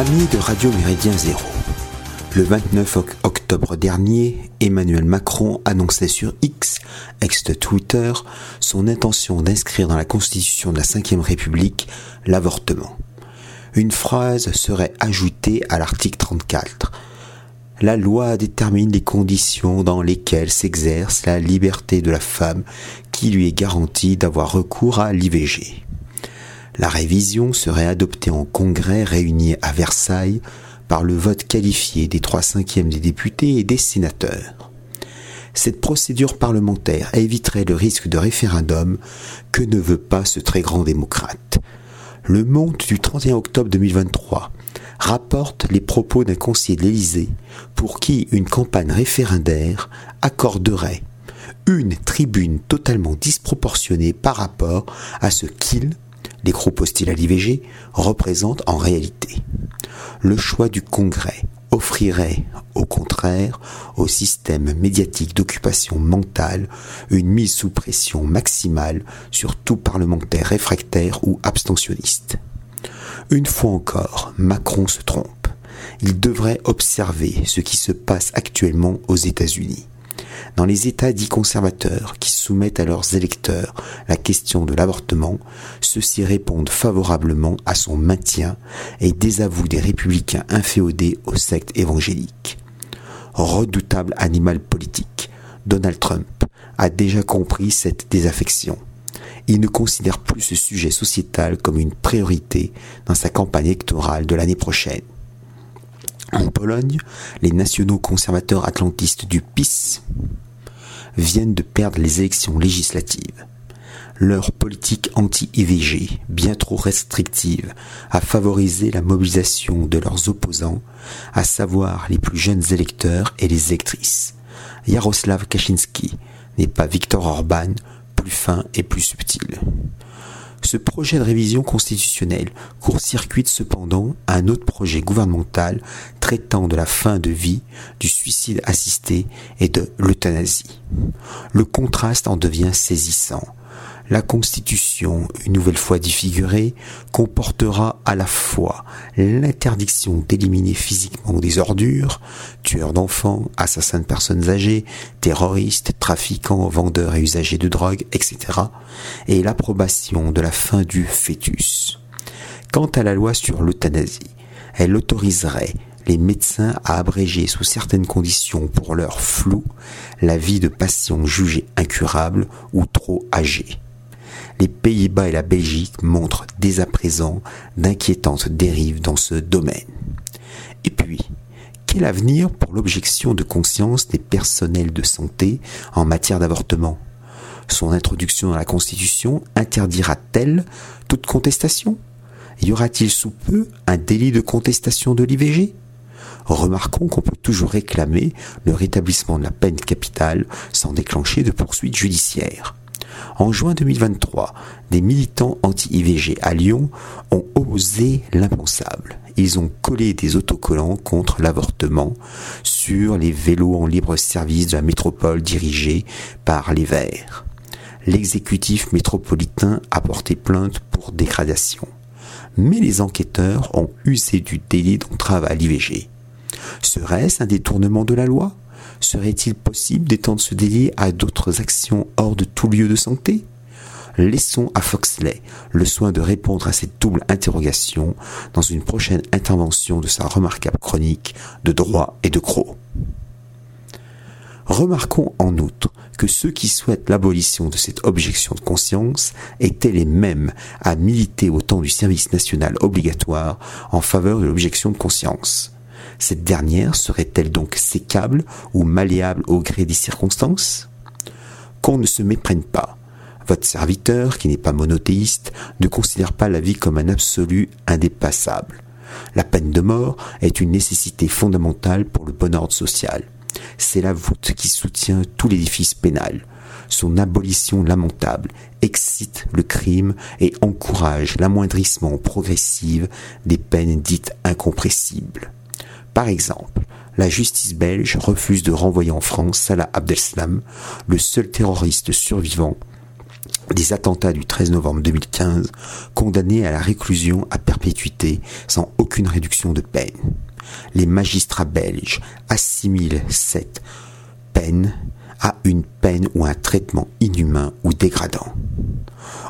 Amis de Radio Méridien Zéro, le 29 octobre dernier, Emmanuel Macron annonçait sur X, ex-Twitter, son intention d'inscrire dans la Constitution de la Ve République l'avortement. Une phrase serait ajoutée à l'article 34. La loi détermine les conditions dans lesquelles s'exerce la liberté de la femme qui lui est garantie d'avoir recours à l'IVG. La révision serait adoptée en congrès réuni à Versailles par le vote qualifié des trois cinquièmes des députés et des sénateurs. Cette procédure parlementaire éviterait le risque de référendum que ne veut pas ce très grand démocrate. Le Monde du 31 octobre 2023 rapporte les propos d'un conseiller de l'Élysée pour qui une campagne référendaire accorderait une tribune totalement disproportionnée par rapport à ce qu'il les groupes hostiles à l'IVG représentent en réalité. Le choix du Congrès offrirait, au contraire, au système médiatique d'occupation mentale une mise sous pression maximale sur tout parlementaire réfractaire ou abstentionniste. Une fois encore, Macron se trompe. Il devrait observer ce qui se passe actuellement aux États-Unis. Dans les États dits conservateurs qui soumettent à leurs électeurs la question de l'avortement, ceux-ci répondent favorablement à son maintien et désavouent des républicains inféodés aux sectes évangéliques. Redoutable animal politique, Donald Trump a déjà compris cette désaffection. Il ne considère plus ce sujet sociétal comme une priorité dans sa campagne électorale de l'année prochaine. En Pologne, les nationaux conservateurs atlantistes du PIS viennent de perdre les élections législatives. Leur politique anti-IVG, bien trop restrictive, a favorisé la mobilisation de leurs opposants, à savoir les plus jeunes électeurs et les électrices. Jaroslav Kaczynski n'est pas Viktor Orban, plus fin et plus subtil. Ce projet de révision constitutionnelle court-circuite cependant un autre projet gouvernemental traitant de la fin de vie, du suicide assisté et de l'euthanasie. Le contraste en devient saisissant la Constitution, une nouvelle fois défigurée, comportera à la fois l'interdiction d'éliminer physiquement des ordures, tueurs d'enfants, assassins de personnes âgées, terroristes, trafiquants, vendeurs et usagers de drogue, etc., et l'approbation de la fin du fœtus. Quant à la loi sur l'euthanasie, elle autoriserait les médecins à abréger sous certaines conditions pour leur flou la vie de patients jugés incurables ou trop âgés. Les Pays-Bas et la Belgique montrent dès à présent d'inquiétantes dérives dans ce domaine. Et puis, quel avenir pour l'objection de conscience des personnels de santé en matière d'avortement? Son introduction dans la Constitution interdira-t-elle toute contestation? Y aura-t-il sous peu un délit de contestation de l'IVG Remarquons qu'on peut toujours réclamer le rétablissement de la peine capitale sans déclencher de poursuites judiciaires. En juin 2023, des militants anti-IVG à Lyon ont osé l'impensable. Ils ont collé des autocollants contre l'avortement sur les vélos en libre service de la métropole dirigée par les Verts. L'exécutif métropolitain a porté plainte pour dégradation. Mais les enquêteurs ont usé du délit d'entrave à l'IVG. Serait-ce un détournement de la loi? Serait-il possible d'étendre ce délit à d'autres actions hors de tout lieu de santé? Laissons à Foxley le soin de répondre à cette double interrogation dans une prochaine intervention de sa remarquable chronique de droit et de croc. Remarquons en outre que ceux qui souhaitent l'abolition de cette objection de conscience étaient les mêmes à militer au temps du service national obligatoire en faveur de l'objection de conscience. Cette dernière serait-elle donc sécable ou malléable au gré des circonstances? Qu'on ne se méprenne pas. Votre serviteur, qui n'est pas monothéiste, ne considère pas la vie comme un absolu indépassable. La peine de mort est une nécessité fondamentale pour le bon ordre social. C'est la voûte qui soutient tout l'édifice pénal. Son abolition lamentable excite le crime et encourage l'amoindrissement progressif des peines dites incompressibles. Par exemple, la justice belge refuse de renvoyer en France Salah Abdeslam, le seul terroriste survivant des attentats du 13 novembre 2015, condamnés à la réclusion à perpétuité sans aucune réduction de peine. Les magistrats belges assimilent cette peine à une peine ou un traitement inhumain ou dégradant.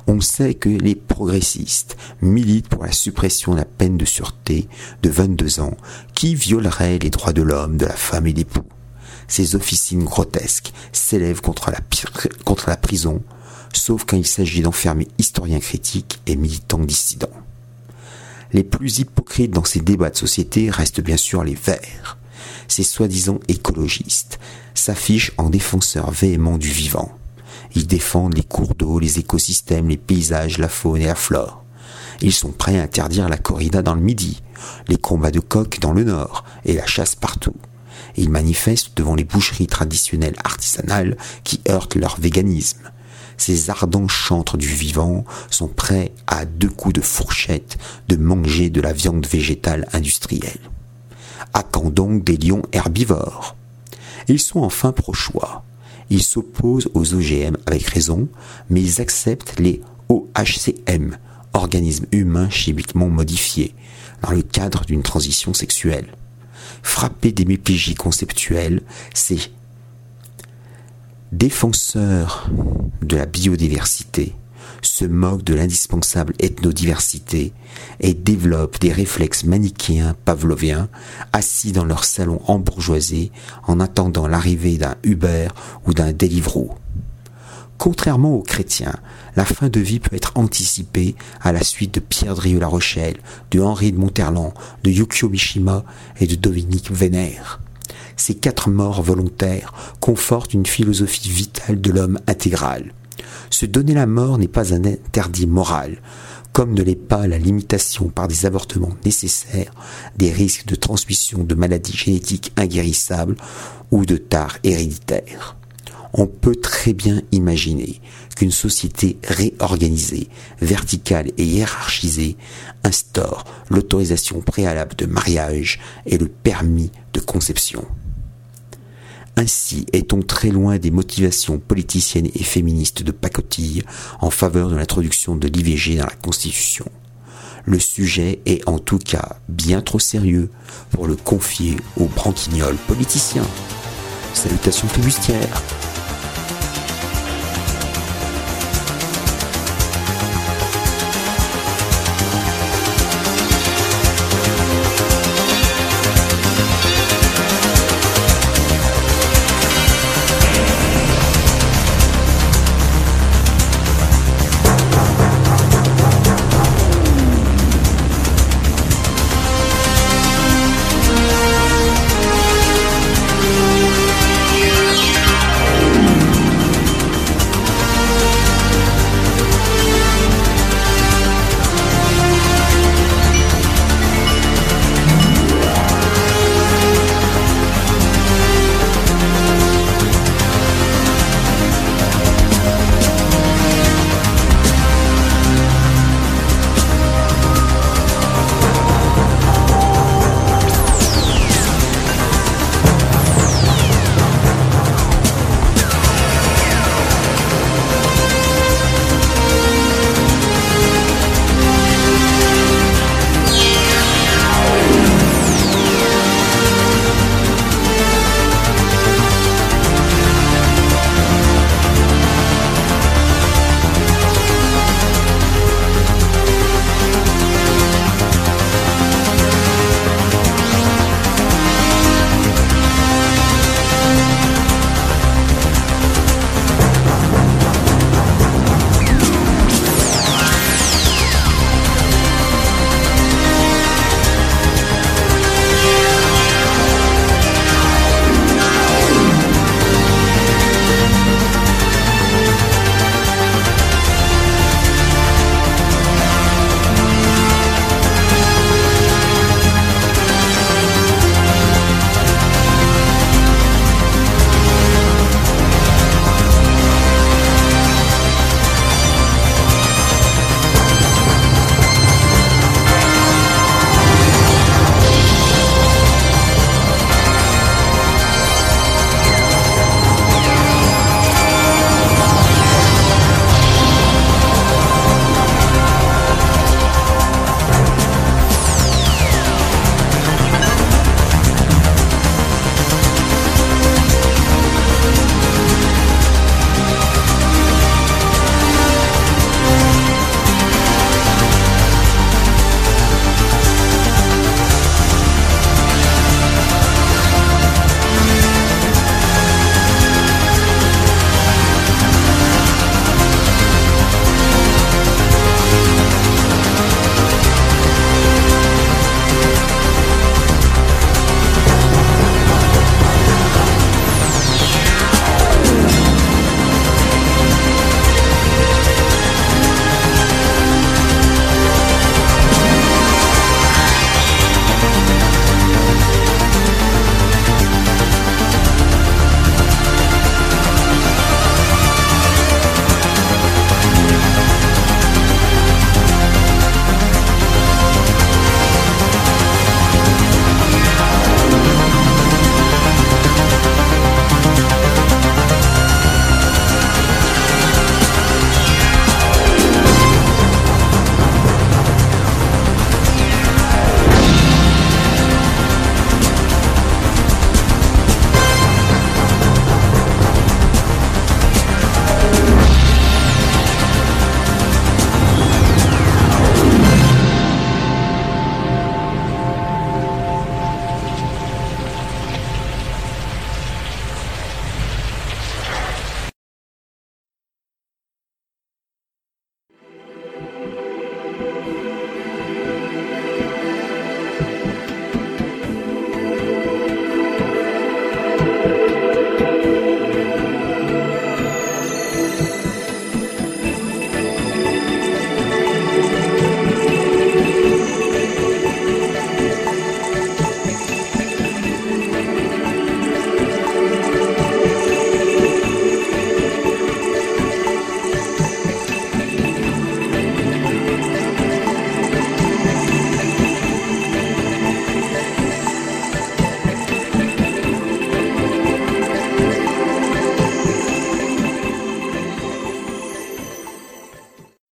On sait que les progressistes militent pour la suppression de la peine de sûreté de 22 ans qui violerait les droits de l'homme, de la femme et des l'époux. Ces officines grotesques s'élèvent contre contre la prison, sauf quand il s'agit d'enfermer historiens critiques et militants dissidents. Les plus hypocrites dans ces débats de société restent bien sûr les Verts. Ces soi-disant écologistes s'affichent en défenseurs véhéments du vivant. Ils défendent les cours d'eau, les écosystèmes, les paysages, la faune et la flore. Ils sont prêts à interdire la corrida dans le midi, les combats de coqs dans le nord et la chasse partout. ils manifestent devant les boucheries traditionnelles artisanales qui heurtent leur véganisme. Ces ardents chantres du vivant sont prêts à deux coups de fourchette de manger de la viande végétale industrielle. À quand donc des lions herbivores Ils sont enfin pro-choix. Ils s'opposent aux OGM avec raison, mais ils acceptent les OHCM, organismes humains chimiquement modifiés, dans le cadre d'une transition sexuelle. Frappés des mépégies conceptuels, ces défenseurs de la biodiversité se moquent de l'indispensable ethnodiversité et développent des réflexes manichéens pavloviens assis dans leur salon embourgeoisé en attendant l'arrivée d'un Uber ou d'un Deliveroo. Contrairement aux chrétiens, la fin de vie peut être anticipée à la suite de Pierre Drieux-La Rochelle, de Henri de Monterland, de Yukio Mishima et de Dominique Vénère. Ces quatre morts volontaires confortent une philosophie vitale de l'homme intégral. Se donner la mort n'est pas un interdit moral, comme ne l'est pas la limitation par des avortements nécessaires des risques de transmission de maladies génétiques inguérissables ou de tares héréditaires. On peut très bien imaginer qu'une société réorganisée, verticale et hiérarchisée instaure l'autorisation préalable de mariage et le permis de conception. Ainsi est-on très loin des motivations politiciennes et féministes de pacotille en faveur de l'introduction de l'IVG dans la Constitution. Le sujet est en tout cas bien trop sérieux pour le confier aux branquignoles politiciens. Salutations flibustières